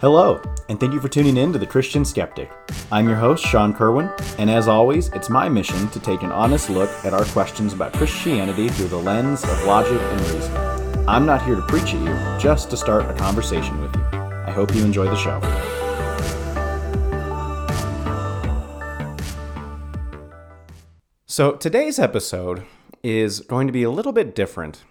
Hello, and thank you for tuning in to The Christian Skeptic. I'm your host, Sean Kerwin, and as always, it's my mission to take an honest look at our questions about Christianity through the lens of logic and reason. I'm not here to preach at you, just to start a conversation with you. I hope you enjoy the show. So, today's episode is going to be a little bit different.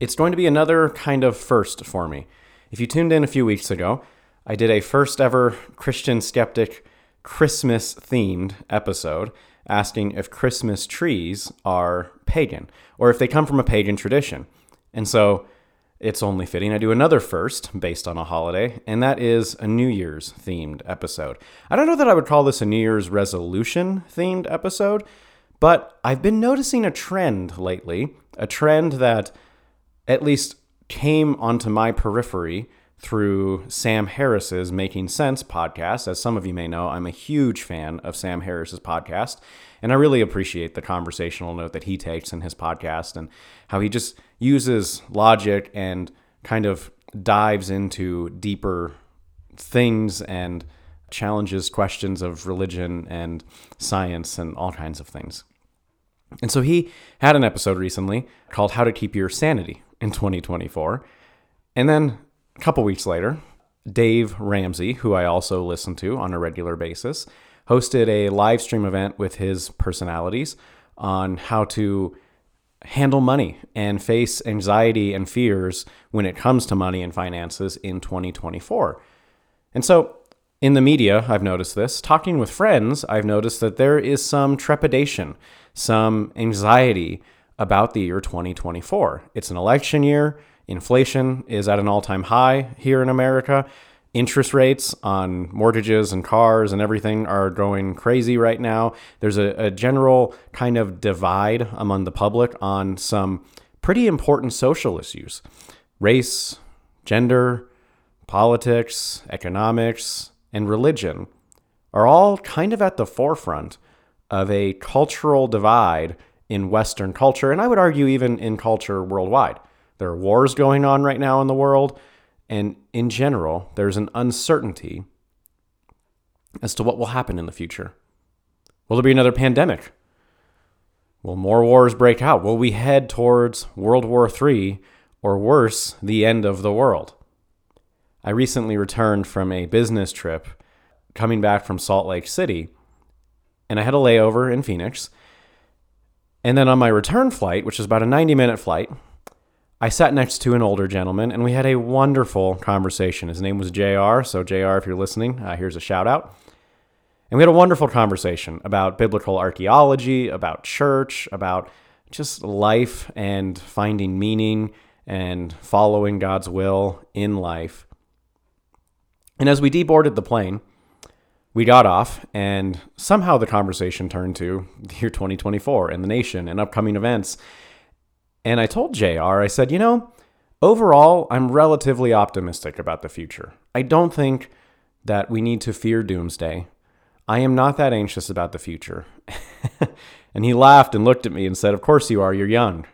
It's going to be another kind of first for me. If you tuned in a few weeks ago, I did a first ever Christian Skeptic Christmas themed episode asking if Christmas trees are pagan or if they come from a pagan tradition. And so it's only fitting I do another first based on a holiday, and that is a New Year's themed episode. I don't know that I would call this a New Year's resolution themed episode, but I've been noticing a trend lately, a trend that at least came onto my periphery through Sam Harris's Making Sense podcast. As some of you may know, I'm a huge fan of Sam Harris's podcast, and I really appreciate the conversational note that he takes in his podcast and how he just uses logic and kind of dives into deeper things and challenges questions of religion and science and all kinds of things. And so he had an episode recently called How to Keep Your Sanity in 2024. And then a couple weeks later, Dave Ramsey, who I also listen to on a regular basis, hosted a live stream event with his personalities on how to handle money and face anxiety and fears when it comes to money and finances in 2024. And so, in the media, I've noticed this. Talking with friends, I've noticed that there is some trepidation, some anxiety about the year 2024. It's an election year. Inflation is at an all time high here in America. Interest rates on mortgages and cars and everything are going crazy right now. There's a, a general kind of divide among the public on some pretty important social issues race, gender, politics, economics, and religion are all kind of at the forefront of a cultural divide in Western culture, and I would argue even in culture worldwide. There are wars going on right now in the world, and in general, there's an uncertainty as to what will happen in the future. Will there be another pandemic? Will more wars break out? Will we head towards World War III or worse, the end of the world? I recently returned from a business trip coming back from Salt Lake City, and I had a layover in Phoenix. And then on my return flight, which is about a 90 minute flight, I sat next to an older gentleman and we had a wonderful conversation. His name was JR. So, JR, if you're listening, uh, here's a shout out. And we had a wonderful conversation about biblical archaeology, about church, about just life and finding meaning and following God's will in life. And as we deboarded the plane, we got off, and somehow the conversation turned to the year 2024 and the nation and upcoming events. And I told JR, I said, you know, overall, I'm relatively optimistic about the future. I don't think that we need to fear doomsday. I am not that anxious about the future. and he laughed and looked at me and said, Of course you are, you're young.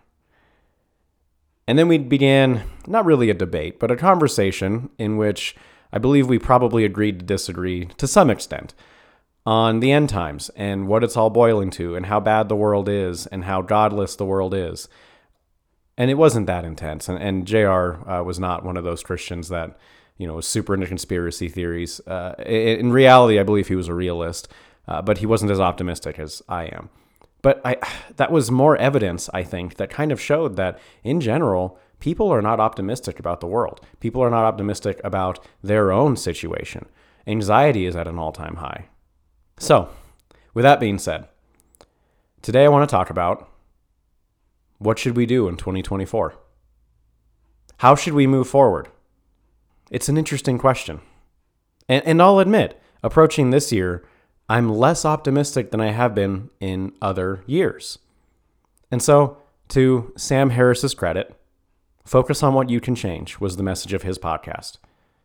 And then we began not really a debate, but a conversation in which I believe we probably agreed to disagree to some extent on the end times and what it's all boiling to and how bad the world is and how godless the world is and it wasn't that intense. And, and JR Uh, was not one of those Christians that you know was super into conspiracy theories. Uh, in, reality, I believe he was a realist, uh, but he wasn't as optimistic as I am. But I, that was more evidence, I think, that kind of showed that in general, people are not optimistic about the world. People are not optimistic about their own situation. Anxiety is at an all time high. So, with that being said, today I want to talk about what should we do in 2024? How should we move forward? It's an interesting question. And, and I'll admit, approaching this year, I'm less optimistic than I have been in other years. And so, to Sam Harris's credit, focus on what you can change was the message of his podcast.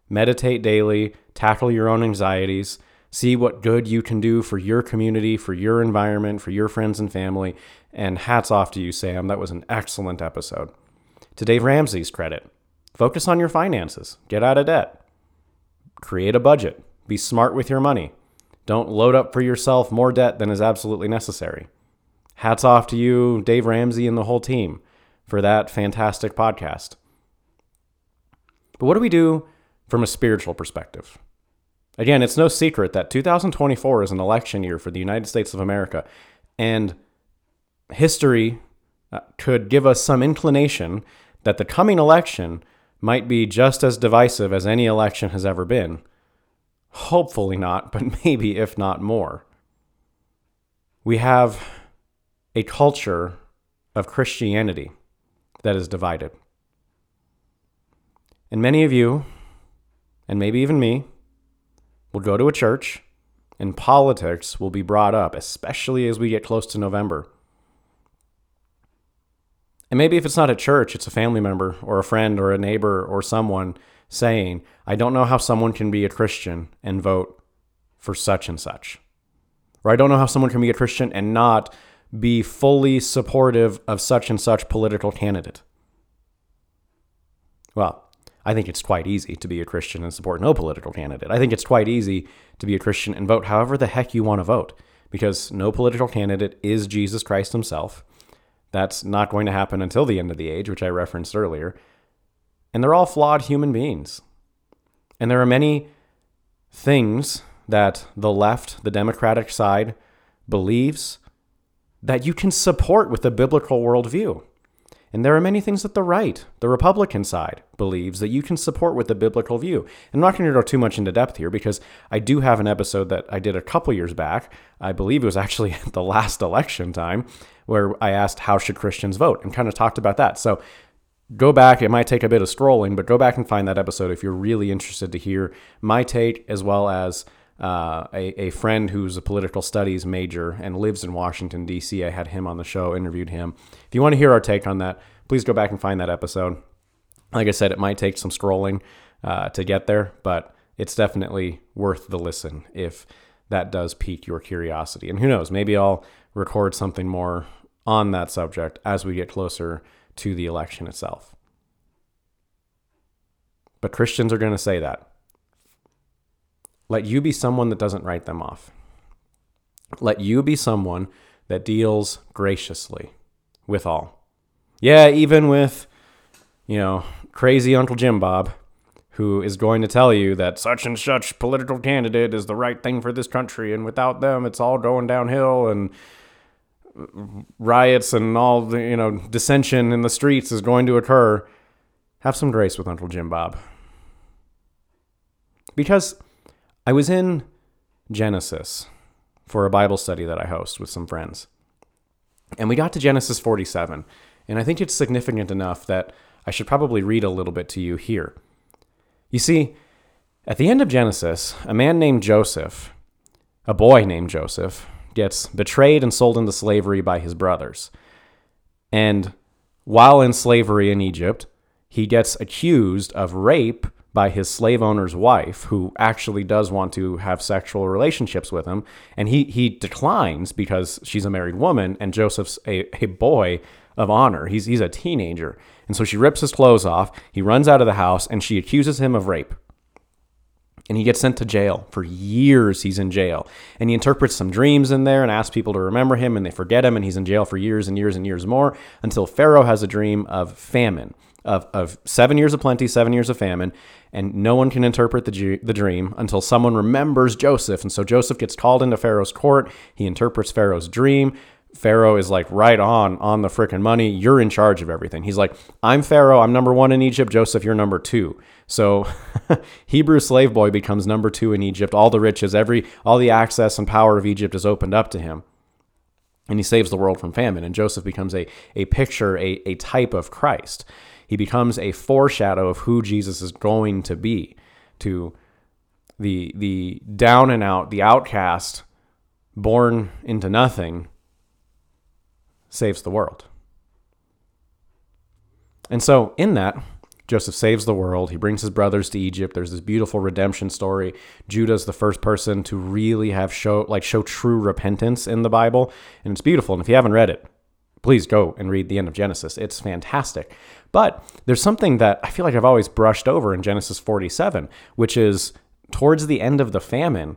Meditate daily, tackle your own anxieties, see what good you can do for your community, for your environment, for your friends and family. And hats off to you, Sam. That was an excellent episode. To Dave Ramsey's credit, focus on your finances, get out of debt. create a budget, be smart with your money. Don't load up for yourself more debt than is absolutely necessary. Hats off to you, Dave Ramsey, and the whole team for that fantastic podcast. But what do we do from a spiritual perspective? Again, it's no secret that 2024 is an election year for the United States of America, and history uh, could give us some inclination that the coming election might be just as divisive as any election has ever been. Hopefully not, but maybe if not more. We have a culture of Christianity that is divided. And many of you, and maybe even me, will go to a church and politics will be brought up, especially as we get close to November. And maybe if it's not a church, it's a family member or a friend or a neighbor or someone saying, I don't know how someone can be a Christian and vote for such and such. Or I don't know how someone can be a Christian and not be fully supportive of such and such political candidate. Well, I think it's quite easy to be a Christian and support no political candidate. I think it's quite easy to be a Christian and vote however the heck you want to vote because no political candidate is Jesus Christ himself. That's not going to happen until the end of the age, which I referenced earlier. And they're all flawed human beings. And there are many things that the left, the Democratic side, believes that you can support with a biblical worldview. And there are many things that the right, the Republican side, believes that you can support with a biblical view. I'm not going to go too much into depth here because I do have an episode that I did a couple years back. I believe it was actually the last election time where I asked how should Christians vote and kind of talked about that. So go back. It might take a bit of scrolling, but go back and find that episode if you're really interested to hear my take as well as uh, a, a friend who's a political studies major and lives in Washington, D.C. I had him on the show, interviewed him. If you want to hear our take on that, please go back and find that episode. Like I said, it might take some scrolling uh, to get there, but it's definitely worth the listen if that does pique your curiosity. And who knows, maybe I'll record something more on that subject as we get closer to the election itself. But Christians are going to say that. Let you be someone that doesn't write them off. Let you be someone that deals graciously with all. Yeah, even with, you know, crazy Uncle Jim Bob, who is going to tell you that such and such political candidate is the right thing for this country, and without them, it's all going downhill, and riots and all the, you know, dissension in the streets is going to occur. Have some grace with Uncle Jim Bob. Because I was in Genesis for a Bible study that I host with some friends. And we got to Genesis 47. And I think it's significant enough that I should probably read a little bit to you here. You see, at the end of Genesis, a man named Joseph, a boy named Joseph, gets betrayed and sold into slavery by his brothers. And while in slavery in Egypt, he gets accused of rape by his slave owner's wife, who actually does want to have sexual relationships with him. And he, he declines because she's a married woman and Joseph's a, a boy of honor. He's, he's a teenager. And so she rips his clothes off. He runs out of the house and she accuses him of rape. And he gets sent to jail. For years, he's in jail. And he interprets some dreams in there and asks people to remember him, and they forget him, and he's in jail for years and years and years more until Pharaoh has a dream of famine of, of seven years of plenty, seven years of famine, and no one can interpret the, the dream until someone remembers Joseph. And so Joseph gets called into Pharaoh's court. He interprets Pharaoh's dream. Pharaoh is like right on on the freaking money. You're in charge of everything. He's like, I'm Pharaoh. I'm number one in Egypt. Joseph, you're number two. So Hebrew slave boy becomes number two in Egypt. All the riches, every all the access and power of Egypt is opened up to him. And he saves the world from famine. And Joseph becomes a, a picture, a, a type of Christ. He becomes a foreshadow of who Jesus is going to be to the the down and out, the outcast, born into nothing, saves the world. And so in that, Joseph saves the world. He brings his brothers to Egypt. There's this beautiful redemption story. Judah's the first person to really have show like show true repentance in the Bible, and it's beautiful. And if you haven't read it, please go and read the end of Genesis. It's fantastic. But there's something that I feel like I've always brushed over in Genesis 47, which is towards the end of the famine,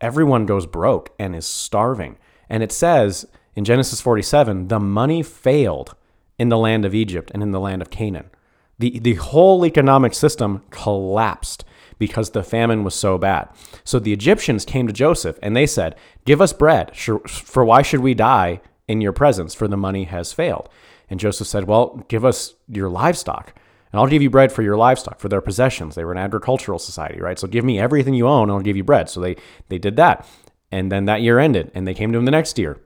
everyone goes broke and is starving. And it says in Genesis 47 the money failed in the land of Egypt and in the land of Canaan. The, the whole economic system collapsed because the famine was so bad. So the Egyptians came to Joseph and they said, Give us bread, for why should we die in your presence? For the money has failed. And Joseph said, Well, give us your livestock, and I'll give you bread for your livestock, for their possessions. They were an agricultural society, right? So give me everything you own, and I'll give you bread. So they, they did that. And then that year ended, and they came to him the next year.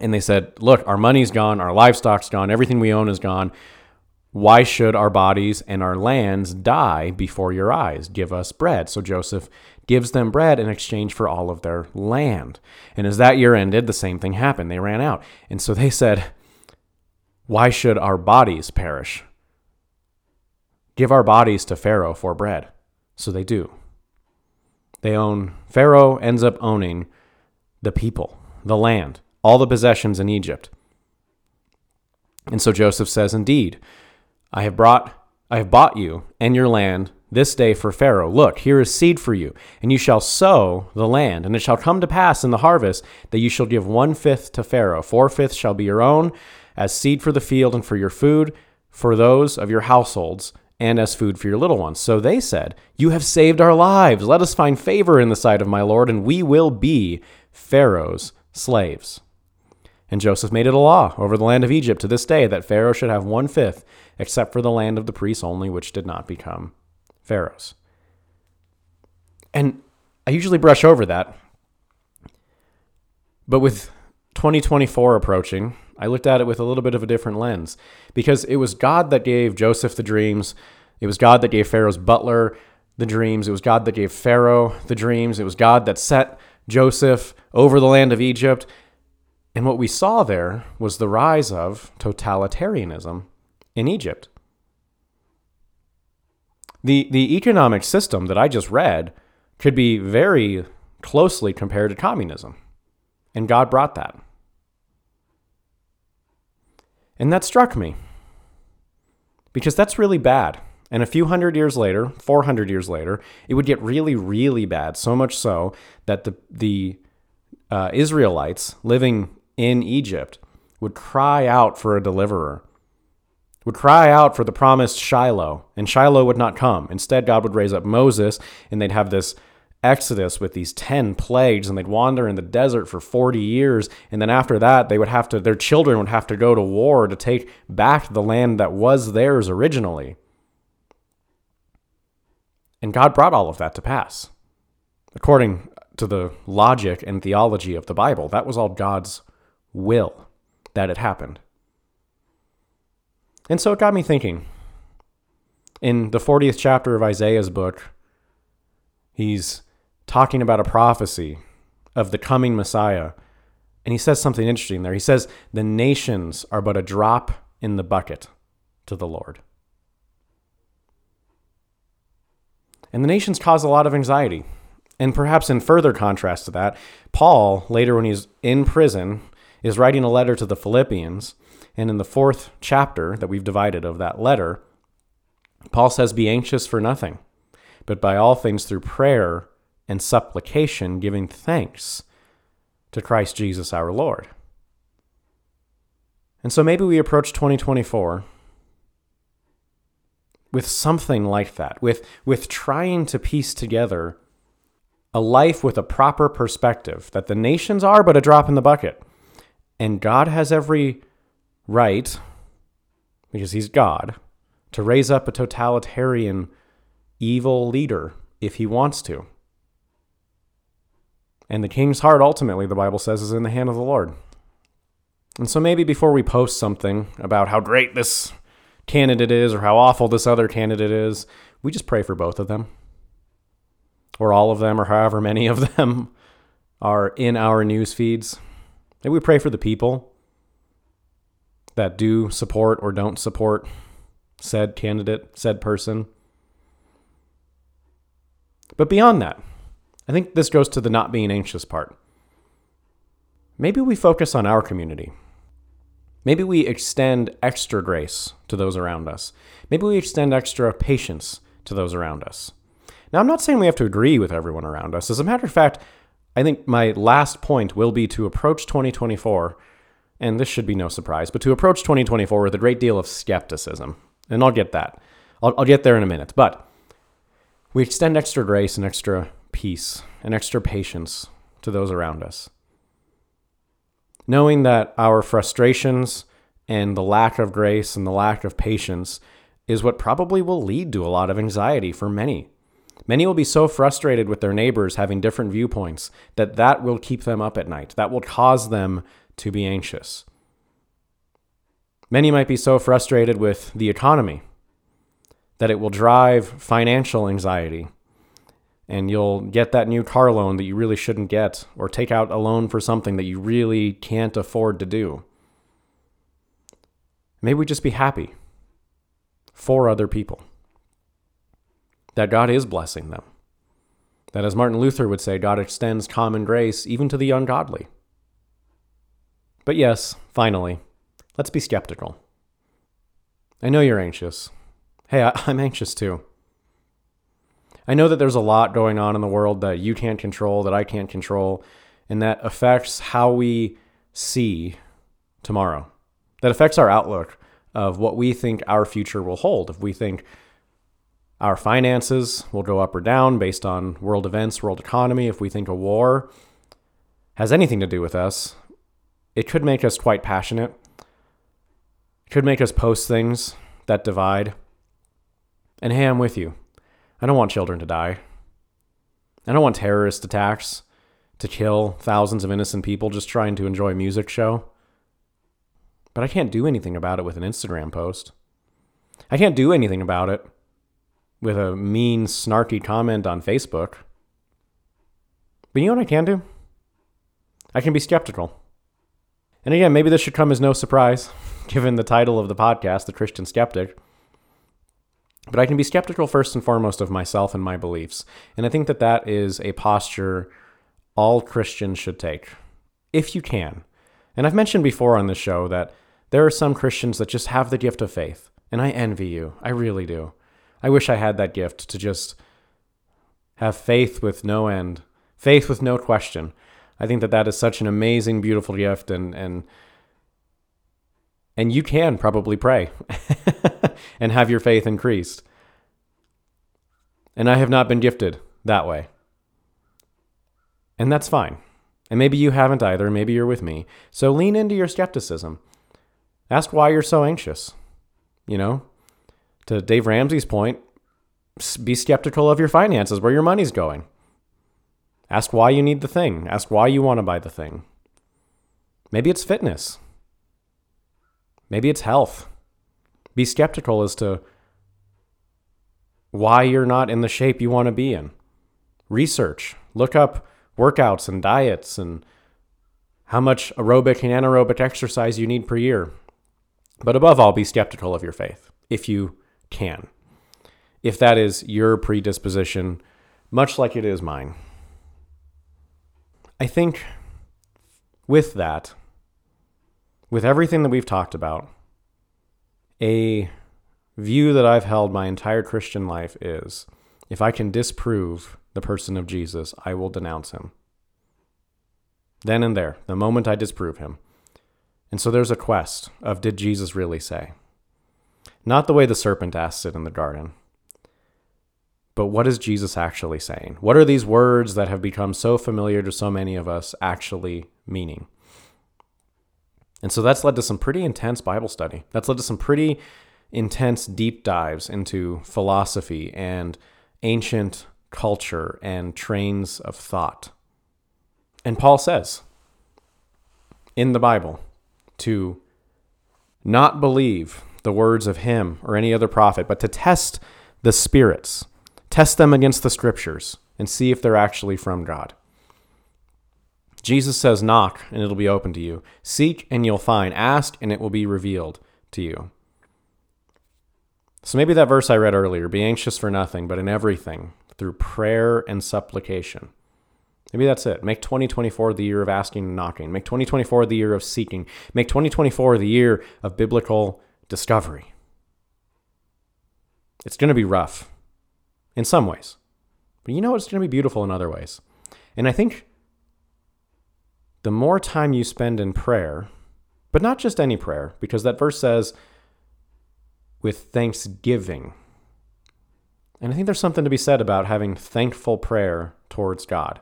And they said, Look, our money's gone, our livestock's gone, everything we own is gone. Why should our bodies and our lands die before your eyes? Give us bread. So Joseph gives them bread in exchange for all of their land. And as that year ended, the same thing happened. They ran out. And so they said, Why should our bodies perish? Give our bodies to Pharaoh for bread. So they do. They own, Pharaoh ends up owning the people, the land, all the possessions in Egypt. And so Joseph says, Indeed, I have brought I have bought you and your land this day for Pharaoh. Look, here is seed for you, and you shall sow the land. And it shall come to pass in the harvest that you shall give one fifth to Pharaoh. Four fifths shall be your own, as seed for the field and for your food, for those of your households, and as food for your little ones. So they said, You have saved our lives. Let us find favor in the sight of my Lord, and we will be Pharaoh's slaves. And Joseph made it a law over the land of Egypt to this day that Pharaoh should have one fifth, except for the land of the priests only, which did not become Pharaoh's. And I usually brush over that. But with 2024 approaching, I looked at it with a little bit of a different lens because it was God that gave Joseph the dreams. It was God that gave Pharaoh's butler the dreams. It was God that gave Pharaoh the dreams. It was God that set Joseph over the land of Egypt. And what we saw there was the rise of totalitarianism in Egypt. The, the economic system that I just read could be very closely compared to communism. And God brought that. And that struck me because that's really bad. And a few hundred years later, 400 years later, it would get really, really bad. So much so that the, the uh, Israelites living in Egypt would cry out for a deliverer, would cry out for the promised Shiloh, and Shiloh would not come. Instead, God would raise up Moses, and they'd have this exodus with these 10 plagues and they'd wander in the desert for 40 years and then after that they would have to their children would have to go to war to take back the land that was theirs originally and God brought all of that to pass according to the logic and theology of the Bible that was all God's will that it happened. And so it got me thinking. In the 40th chapter of Isaiah's book, he's talking about a prophecy of the coming Messiah. And he says something interesting there. He says, The nations are but a drop in the bucket to the Lord. And the nations cause a lot of anxiety. And perhaps in further contrast to that, Paul, later when he's in prison, is writing a letter to the Philippians. And in the fourth chapter that we've divided of that letter, Paul says, Be anxious for nothing, but by all things through prayer and supplication, giving thanks to Christ Jesus our Lord. And so maybe we approach 2024 with something like that, with, with trying to piece together a life with a proper perspective that the nations are but a drop in the bucket and God has every right, because He's God, to raise up a totalitarian, evil leader if He wants to. And the king's heart, ultimately, the Bible says, is in the hand of the Lord. And so maybe before we post something about how great this candidate is or how awful this other candidate is, we just pray for both of them. Or all of them, or however many of them are in our news feeds. Maybe we pray for the people that do support or don't support said candidate, said person. But beyond that, I think this goes to the not being anxious part. Maybe we focus on our community. Maybe we extend extra grace to those around us. Maybe we extend extra patience to those around us. Now, I'm not saying we have to agree with everyone around us. As a matter of fact, I think my last point will be to approach 2024, and this should be no surprise, but to approach 2024 with a great deal of skepticism. And I'll get that. I'll, I'll get there in a minute. But we extend extra grace and extra peace and extra patience to those around us. Knowing that our frustrations and the lack of grace and the lack of patience is what probably will lead to a lot of anxiety for many. Many will be so frustrated with their neighbors having different viewpoints that that will keep them up at night. That will cause them to be anxious. Many might be so frustrated with the economy that it will drive financial anxiety. And you'll get that new car loan that you really shouldn't get, or take out a loan for something that you really can't afford to do. Maybe we just be happy for other people that God is blessing them. That, as Martin Luther would say, God extends common grace even to the ungodly. But yes, finally, let's be skeptical. I know you're anxious. Hey, I, am anxious too. I know that there's a lot going on in the world that you can't control, that I can't control, and that affects how we see tomorrow. That affects our outlook of what we think our future will hold. If we think our finances will go up or down based on world events, world economy. If we think a war has anything to do with us, it could make us quite passionate. It could make us post things that divide. And hey, I'm with you. I don't want children to die. I don't want terrorist attacks to kill thousands of innocent people just trying to enjoy a music show. But I can't do anything about it with an Instagram post. I can't do anything about it with a mean, snarky comment on Facebook. But you know what I can do? I can be skeptical. And again, maybe this should come as no surprise, given the title of the podcast, The Christian Skeptic. But I can be skeptical first and foremost of myself and my beliefs. And I think that that is a posture all Christians should take, if you can. And I've mentioned before on this show that there are some Christians that just have the gift of faith. And I envy you. I really do. I wish I had that gift to just have faith with no end, faith with no question. I think that that is such an amazing, beautiful gift, and and and you can probably pray and have your faith increased. And I have not been gifted that way. And that's fine. And maybe you haven't either. Maybe you're with me. So lean into your skepticism. Ask why you're so anxious. You know, to Dave Ramsey's point, be skeptical of your finances, where your money's going. Ask why you need the thing. Ask why you want to buy the thing. Maybe it's fitness. Maybe it's health. Be skeptical as to why you're not in the shape you want to be in. Research. Look up workouts and diets and how much aerobic and anaerobic exercise you need per year. But above all, be skeptical of your faith if you can, if that is your predisposition, much like it is mine. I think with that, with everything that we've talked about, a view that I've held my entire Christian life is if I can disprove the person of Jesus, I will denounce him. Then and there, the moment I disprove him. And so there's a quest of did Jesus really say? Not the way the serpent asked it in the garden. But what is Jesus actually saying? What are these words that have become so familiar to so many of us actually meaning? And so that's led to some pretty intense Bible study. That's led to some pretty intense deep dives into philosophy and ancient culture and trains of thought. And Paul says in the Bible to not believe the words of him or any other prophet, but to test the spirits, test them against the scriptures, and see if they're actually from God. Jesus says, Knock, and it'll be open to you. Seek, and you'll find. Ask, and it will be revealed to you. So maybe that verse I read earlier be anxious for nothing, but in everything, through prayer and supplication. Maybe that's it. Make 2024 the year of asking and knocking. Make 2024 the year of seeking. Make 2024 the year of biblical discovery. It's going to be rough in some ways. But you know it's going to be beautiful in other ways. And I think the more time you spend in prayer, but not just any prayer, because that verse says, with thanksgiving. And I think there's something to be said about having thankful prayer towards God.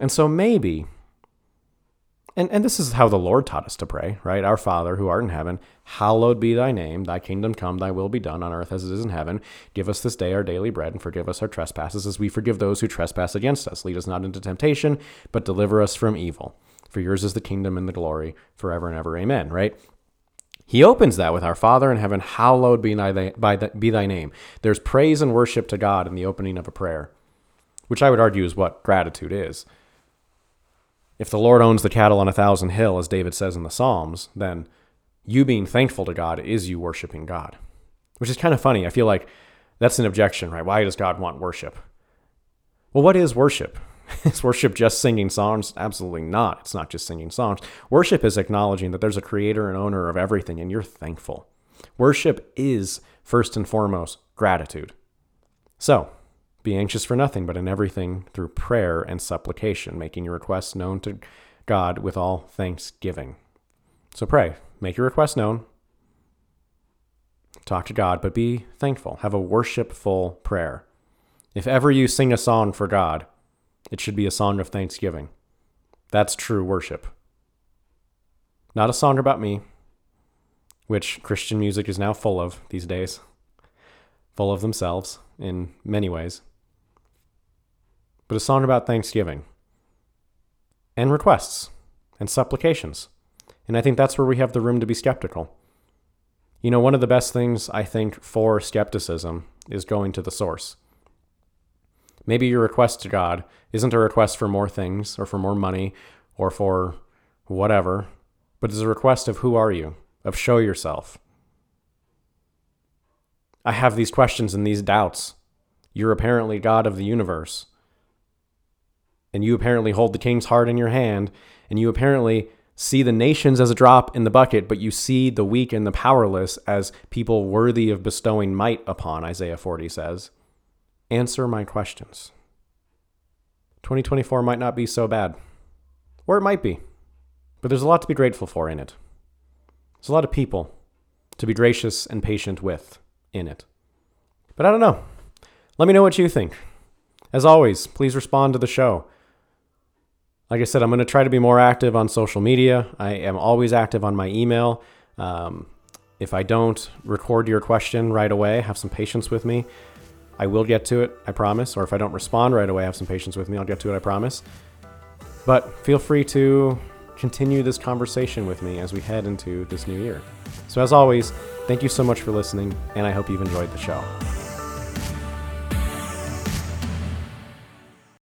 And so maybe and, and this is how the Lord taught us to pray, right? Our Father who art in heaven, hallowed be thy name, thy kingdom come, thy will be done on earth as it is in heaven. Give us this day our daily bread, and forgive us our trespasses as we forgive those who trespass against us. Lead us not into temptation, but deliver us from evil. For yours is the kingdom and the glory forever and ever. Amen, right? He opens that with our Father in heaven, hallowed be thy, be thy name. There's praise and worship to God in the opening of a prayer, which I would argue is what gratitude is. If the Lord owns the cattle on a thousand hill, as David says in the Psalms, then you being thankful to God is you worshiping God. Which is kind of funny. I feel like that's an objection, right? Why does God want worship? Well, what is worship? Is worship just singing songs? Absolutely not. It's not just singing songs. Worship is acknowledging that there's a creator and owner of everything and you're thankful. Worship is, first and foremost, gratitude. So, be anxious for nothing, but in everything through prayer and supplication, making your requests known to God with all thanksgiving. So pray, make your requests known, talk to God, but be thankful. Have a worshipful prayer. If ever you sing a song for God, it should be a song of thanksgiving. That's true worship. Not a song about me, which Christian music is now full of these days, full of themselves in many ways but a song about thanksgiving and requests and supplications. And I think that's where we have the room to be skeptical. You know, one of the best things I think for skepticism is going to the source. Maybe your request to God isn't a request for more things or for more money or for whatever, but is a request of who are you, of show yourself. I have these questions and these doubts. You're apparently God of the universe and you apparently hold the king's heart in your hand, and you apparently see the nations as a drop in the bucket, but you see the weak and the powerless as people worthy of bestowing might upon, Isaiah 40 says. Answer my questions. 2024 might not be so bad, or it might be, but there's a lot to be grateful for in it. There's a lot of people to be gracious and patient with in it. But I don't know. Let me know what you think. As always, please respond to the show. Like I said, I'm going to try to be more active on social media. I am always active on my email. Um, if I don't record your question right away, have some patience with me. I will get to it, I promise. Or if I don't respond right away, have some patience with me. I'll get to it, I promise. But feel free to continue this conversation with me as we head into this new year. So, as always, thank you so much for listening, and I hope you've enjoyed the show.